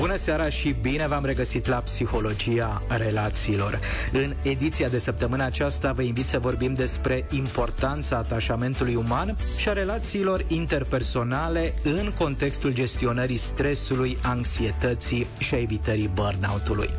Bună seara și bine v-am regăsit la Psihologia Relațiilor. În ediția de săptămână aceasta vă invit să vorbim despre importanța atașamentului uman și a relațiilor interpersonale în contextul gestionării stresului, anxietății și a evitării burnout-ului.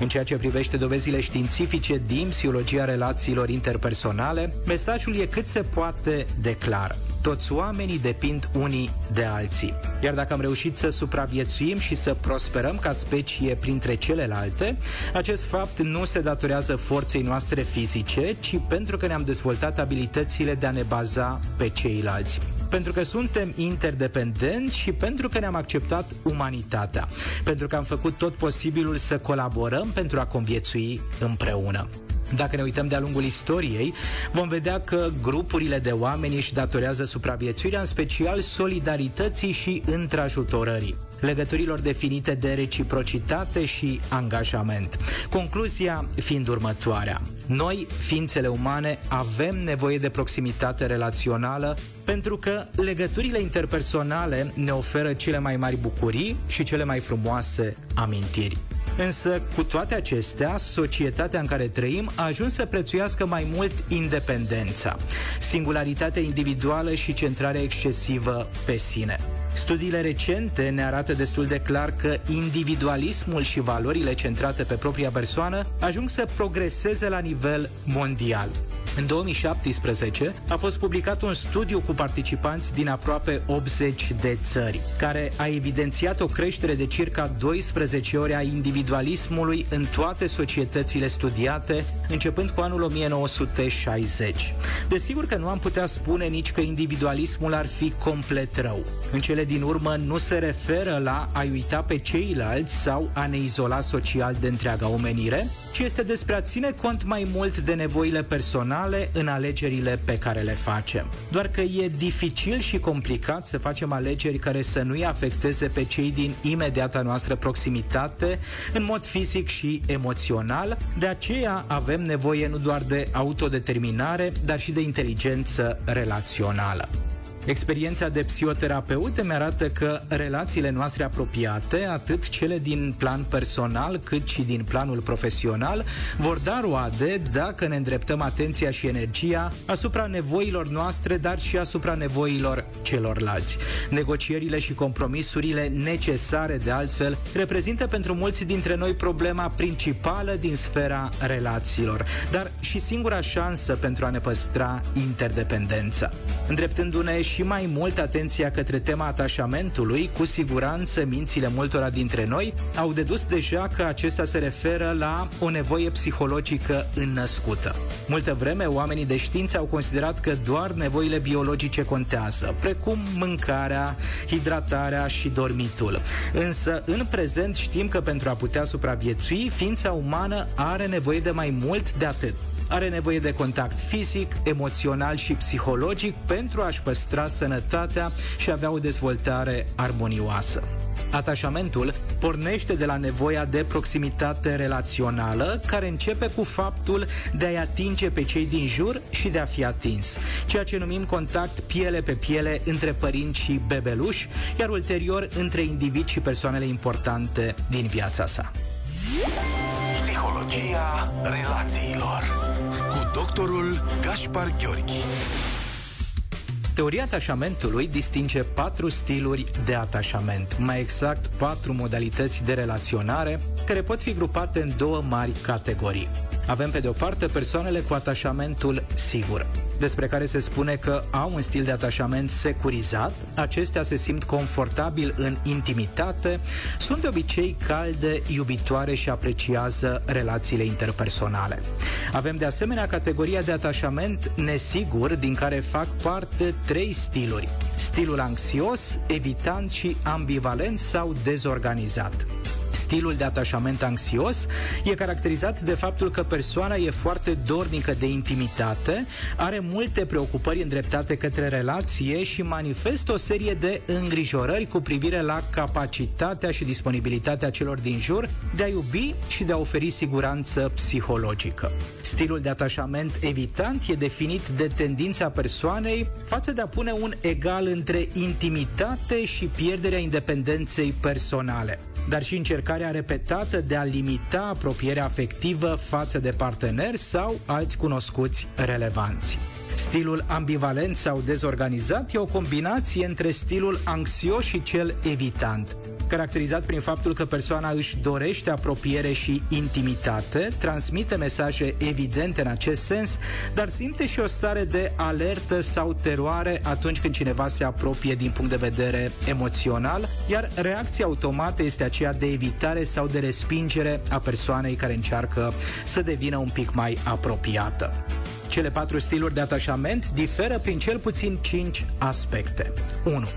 În ceea ce privește dovezile științifice din psihologia relațiilor interpersonale, mesajul e cât se poate de clar. Toți oamenii depind unii de alții. Iar dacă am reușit să supraviețuim și să prosperăm ca specie printre celelalte, acest fapt nu se datorează forței noastre fizice, ci pentru că ne-am dezvoltat abilitățile de a ne baza pe ceilalți pentru că suntem interdependenți și pentru că ne-am acceptat umanitatea, pentru că am făcut tot posibilul să colaborăm pentru a conviețui împreună. Dacă ne uităm de-a lungul istoriei, vom vedea că grupurile de oameni își datorează supraviețuirea în special solidarității și întrajutorării legăturilor definite de reciprocitate și angajament. Concluzia fiind următoarea. Noi, ființele umane, avem nevoie de proximitate relațională pentru că legăturile interpersonale ne oferă cele mai mari bucurii și cele mai frumoase amintiri. Însă, cu toate acestea, societatea în care trăim a ajuns să prețuiască mai mult independența, singularitatea individuală și centrarea excesivă pe sine. Studiile recente ne arată destul de clar că individualismul și valorile centrate pe propria persoană ajung să progreseze la nivel mondial. În 2017 a fost publicat un studiu cu participanți din aproape 80 de țări, care a evidențiat o creștere de circa 12 ori a individualismului în toate societățile studiate, începând cu anul 1960. Desigur că nu am putea spune nici că individualismul ar fi complet rău. În cele din urmă nu se referă la a uita pe ceilalți sau a ne izola social de întreaga omenire, ci este despre a ține cont mai mult de nevoile personale în alegerile pe care le facem. Doar că e dificil și complicat să facem alegeri care să nu-i afecteze pe cei din imediata noastră proximitate în mod fizic și emoțional, de aceea avem nevoie nu doar de autodeterminare, dar și de inteligență relațională. Experiența de psihoterapeut îmi arată că relațiile noastre apropiate, atât cele din plan personal cât și din planul profesional, vor da roade dacă ne îndreptăm atenția și energia asupra nevoilor noastre, dar și asupra nevoilor celorlalți. Negocierile și compromisurile necesare de altfel reprezintă pentru mulți dintre noi problema principală din sfera relațiilor, dar și singura șansă pentru a ne păstra interdependența. Îndreptându-ne și și mai mult atenția către tema atașamentului, cu siguranță mințile multora dintre noi au dedus deja că acesta se referă la o nevoie psihologică înnăscută. Multă vreme, oamenii de știință au considerat că doar nevoile biologice contează, precum mâncarea, hidratarea și dormitul. Însă, în prezent știm că pentru a putea supraviețui, ființa umană are nevoie de mai mult de atât are nevoie de contact fizic, emoțional și psihologic pentru a-și păstra sănătatea și avea o dezvoltare armonioasă. Atașamentul pornește de la nevoia de proximitate relațională, care începe cu faptul de a-i atinge pe cei din jur și de a fi atins, ceea ce numim contact piele pe piele între părinți și bebeluși, iar ulterior între indivizi și persoanele importante din viața sa. Psihologia relațiilor cu doctorul Gaspar Gheorghi. Teoria atașamentului distinge patru stiluri de atașament, mai exact patru modalități de relaționare, care pot fi grupate în două mari categorii. Avem pe de o parte persoanele cu atașamentul sigur, despre care se spune că au un stil de atașament securizat, acestea se simt confortabil în intimitate, sunt de obicei calde, iubitoare și apreciază relațiile interpersonale. Avem de asemenea categoria de atașament nesigur, din care fac parte trei stiluri. Stilul anxios, evitant și ambivalent sau dezorganizat. Stilul de atașament anxios e caracterizat de faptul că persoana e foarte dornică de intimitate, are multe preocupări îndreptate către relație și manifestă o serie de îngrijorări cu privire la capacitatea și disponibilitatea celor din jur de a iubi și de a oferi siguranță psihologică. Stilul de atașament evitant e definit de tendința persoanei față de a pune un egal între intimitate și pierderea independenței personale dar și încercarea repetată de a limita apropierea afectivă față de parteneri sau alți cunoscuți relevanți. Stilul ambivalent sau dezorganizat e o combinație între stilul anxios și cel evitant, caracterizat prin faptul că persoana își dorește apropiere și intimitate, transmite mesaje evidente în acest sens, dar simte și o stare de alertă sau teroare atunci când cineva se apropie din punct de vedere emoțional, iar reacția automată este aceea de evitare sau de respingere a persoanei care încearcă să devină un pic mai apropiată. Cele patru stiluri de atașament diferă prin cel puțin cinci aspecte. 1.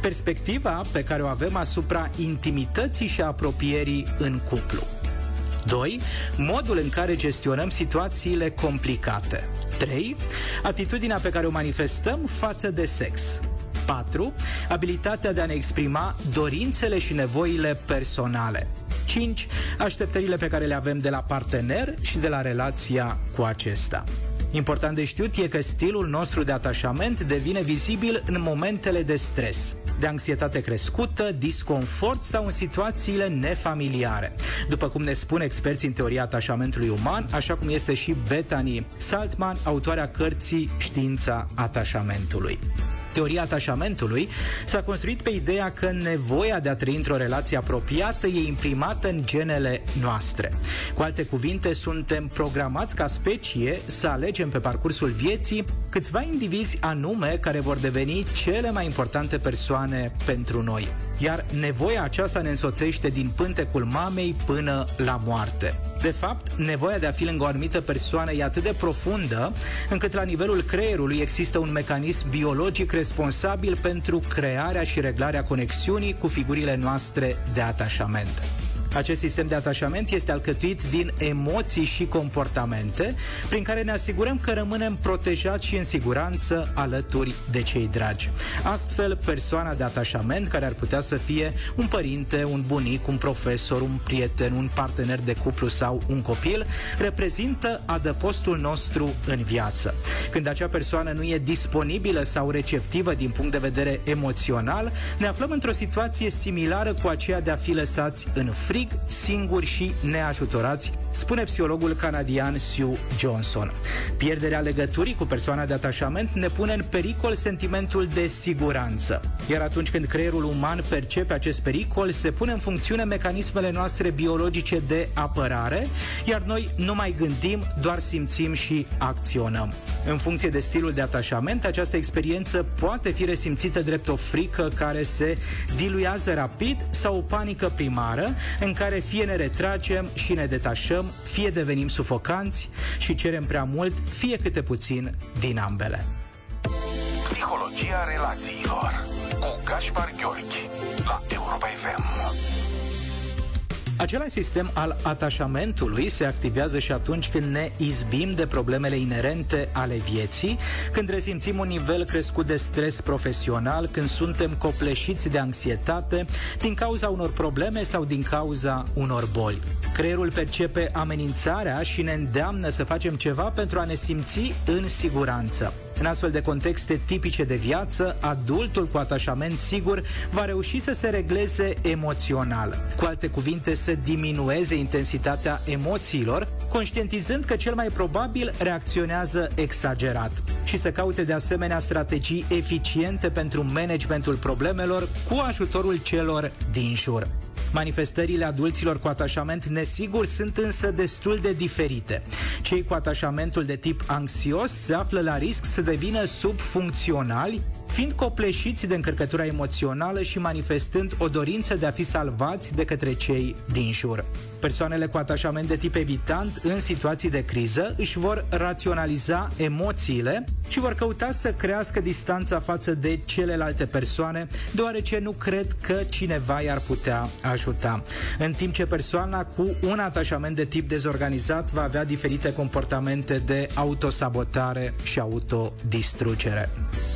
Perspectiva pe care o avem asupra intimității și apropierii în cuplu. 2. Modul în care gestionăm situațiile complicate. 3. Atitudinea pe care o manifestăm față de sex. 4. Abilitatea de a ne exprima dorințele și nevoile personale. 5. Așteptările pe care le avem de la partener și de la relația cu acesta. Important de știut e că stilul nostru de atașament devine vizibil în momentele de stres de anxietate crescută, disconfort sau în situațiile nefamiliare. După cum ne spun experții în teoria atașamentului uman, așa cum este și Bethany Saltman, autoarea cărții Știința atașamentului. Teoria atașamentului s-a construit pe ideea că nevoia de a trăi într-o relație apropiată e imprimată în genele noastre. Cu alte cuvinte, suntem programați ca specie să alegem pe parcursul vieții câțiva indivizi anume care vor deveni cele mai importante persoane pentru noi iar nevoia aceasta ne însoțește din pântecul mamei până la moarte. De fapt, nevoia de a fi lângă o anumită persoană e atât de profundă, încât la nivelul creierului există un mecanism biologic responsabil pentru crearea și reglarea conexiunii cu figurile noastre de atașament. Acest sistem de atașament este alcătuit din emoții și comportamente prin care ne asigurăm că rămânem protejați și în siguranță alături de cei dragi. Astfel, persoana de atașament, care ar putea să fie un părinte, un bunic, un profesor, un prieten, un partener de cuplu sau un copil, reprezintă adăpostul nostru în viață. Când acea persoană nu e disponibilă sau receptivă din punct de vedere emoțional, ne aflăm într-o situație similară cu aceea de a fi lăsați în frică frig, singuri și neajutorați, spune psihologul canadian Sue Johnson. Pierderea legăturii cu persoana de atașament ne pune în pericol sentimentul de siguranță. Iar atunci când creierul uman percepe acest pericol, se pune în funcțiune mecanismele noastre biologice de apărare, iar noi nu mai gândim, doar simțim și acționăm. În funcție de stilul de atașament, această experiență poate fi resimțită drept o frică care se diluează rapid sau o panică primară, în care fie ne retragem și ne detașăm, fie devenim sufocanți și cerem prea mult, fie câte puțin din ambele. Psihologia relațiilor cu Gaspar Gheorghi la Europa FM. Același sistem al atașamentului se activează și atunci când ne izbim de problemele inerente ale vieții, când resimțim un nivel crescut de stres profesional, când suntem copleșiți de anxietate din cauza unor probleme sau din cauza unor boli. Creierul percepe amenințarea și ne îndeamnă să facem ceva pentru a ne simți în siguranță. În astfel de contexte tipice de viață, adultul cu atașament sigur va reuși să se regleze emoțional. Cu alte cuvinte, să diminueze intensitatea emoțiilor, conștientizând că cel mai probabil reacționează exagerat și să caute de asemenea strategii eficiente pentru managementul problemelor cu ajutorul celor din jur. Manifestările adulților cu atașament nesigur sunt însă destul de diferite. Cei cu atașamentul de tip anxios se află la risc să devină subfuncționali, fiind copleșiți de încărcătura emoțională și manifestând o dorință de a fi salvați de către cei din jur. Persoanele cu atașament de tip evitant în situații de criză își vor raționaliza emoțiile și vor căuta să crească distanța față de celelalte persoane, deoarece nu cred că cineva i-ar putea ajuta. În timp ce persoana cu un atașament de tip dezorganizat va avea diferite comportamente de autosabotare și autodistrugere.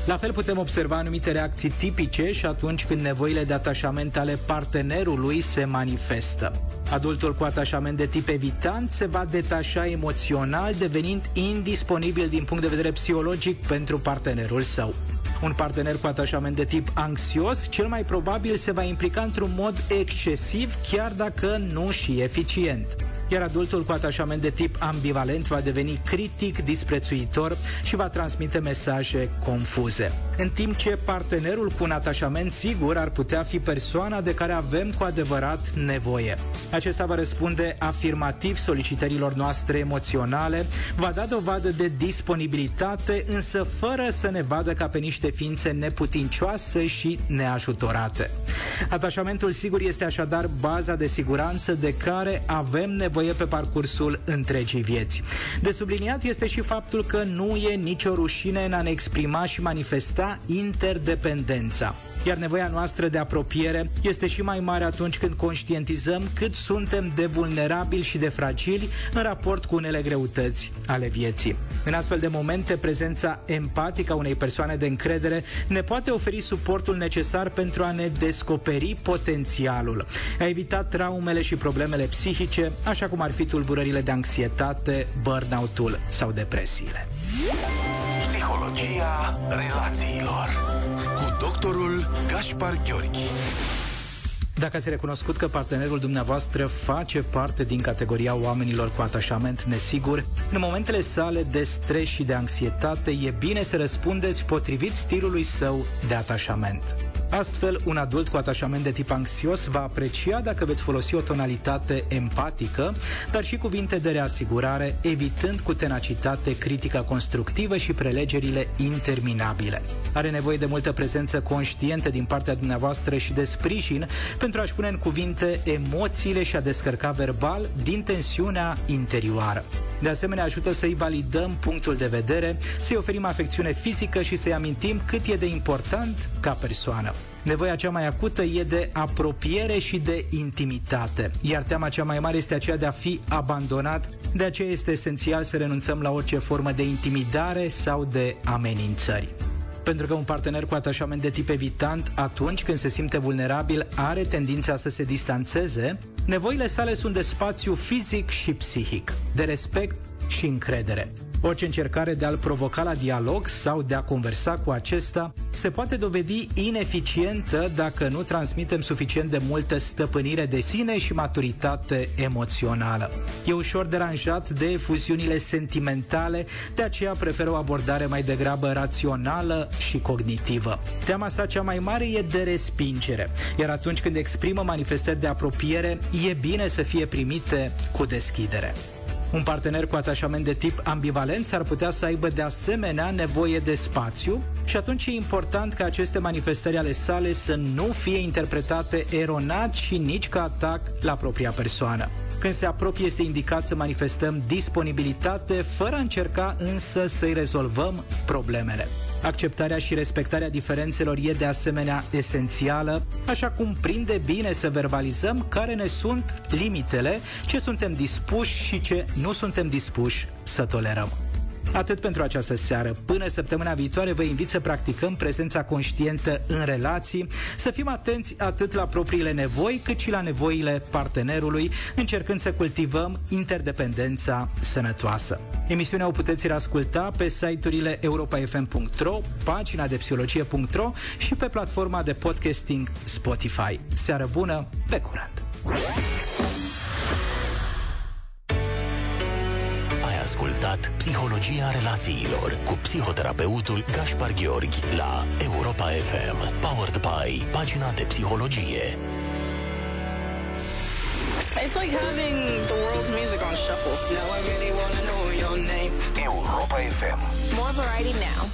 La fel putem observa anumite reacții tipice și atunci când nevoile de atașament ale partenerului se manifestă. Adultul cu atașament de tip evitant se va detașa emoțional, devenind indisponibil din punct de vedere psihologic pentru partenerul său. Un partener cu atașament de tip anxios cel mai probabil se va implica într-un mod excesiv, chiar dacă nu și eficient iar adultul cu atașament de tip ambivalent va deveni critic, disprețuitor și va transmite mesaje confuze. În timp ce partenerul cu un atașament sigur ar putea fi persoana de care avem cu adevărat nevoie. Acesta va răspunde afirmativ solicitărilor noastre emoționale, va da dovadă de disponibilitate, însă fără să ne vadă ca pe niște ființe neputincioase și neajutorate. Atașamentul sigur este așadar baza de siguranță de care avem nevoie nevoie pe parcursul întregii vieți. De subliniat este și faptul că nu e nicio rușine în a ne exprima și manifesta interdependența iar nevoia noastră de apropiere este și mai mare atunci când conștientizăm cât suntem de vulnerabili și de fragili în raport cu unele greutăți ale vieții. În astfel de momente, prezența empatică a unei persoane de încredere ne poate oferi suportul necesar pentru a ne descoperi potențialul, a evita traumele și problemele psihice, așa cum ar fi tulburările de anxietate, burnout-ul sau depresiile. Psihologia relațiilor cu doctorul Gaspar Gheorghi. Dacă ați recunoscut că partenerul dumneavoastră face parte din categoria oamenilor cu atașament nesigur, în momentele sale de stres și de anxietate e bine să răspundeți potrivit stilului său de atașament. Astfel, un adult cu atașament de tip anxios va aprecia dacă veți folosi o tonalitate empatică, dar și cuvinte de reasigurare, evitând cu tenacitate critica constructivă și prelegerile interminabile. Are nevoie de multă prezență conștientă din partea dumneavoastră și de sprijin pentru a-și pune în cuvinte emoțiile și a descărca verbal din tensiunea interioară. De asemenea, ajută să-i validăm punctul de vedere, să-i oferim afecțiune fizică și să-i amintim cât e de important ca persoană. Nevoia cea mai acută e de apropiere și de intimitate, iar teama cea mai mare este aceea de a fi abandonat, de aceea este esențial să renunțăm la orice formă de intimidare sau de amenințări pentru că un partener cu atașament de tip evitant, atunci când se simte vulnerabil, are tendința să se distanțeze, nevoile sale sunt de spațiu fizic și psihic, de respect și încredere. Orice încercare de a-l provoca la dialog sau de a conversa cu acesta se poate dovedi ineficientă dacă nu transmitem suficient de multă stăpânire de sine și maturitate emoțională. E ușor deranjat de efuziunile sentimentale, de aceea preferă o abordare mai degrabă rațională și cognitivă. Teama sa cea mai mare e de respingere, iar atunci când exprimă manifestări de apropiere, e bine să fie primite cu deschidere. Un partener cu atașament de tip ambivalent ar putea să aibă de asemenea nevoie de spațiu și atunci e important ca aceste manifestări ale sale să nu fie interpretate eronat și nici ca atac la propria persoană. Când se apropie, este indicat să manifestăm disponibilitate, fără a încerca însă să-i rezolvăm problemele. Acceptarea și respectarea diferențelor e de asemenea esențială, așa cum prinde bine să verbalizăm care ne sunt limitele, ce suntem dispuși și ce nu suntem dispuși să tolerăm. Atât pentru această seară. Până săptămâna viitoare vă invit să practicăm prezența conștientă în relații, să fim atenți atât la propriile nevoi, cât și la nevoile partenerului, încercând să cultivăm interdependența sănătoasă. Emisiunea o puteți reasculta pe site-urile europafm.ro, pagina de psihologie.ro și pe platforma de podcasting Spotify. Seară bună, pe curând! Ascultat Psihologia relațiilor cu psihoterapeutul Gaspar Gheorghi la Europa FM. Powered by pagina de psihologie. It's like having the world's music on shuffle. Now I really wanna know your name. Europa FM. More variety now.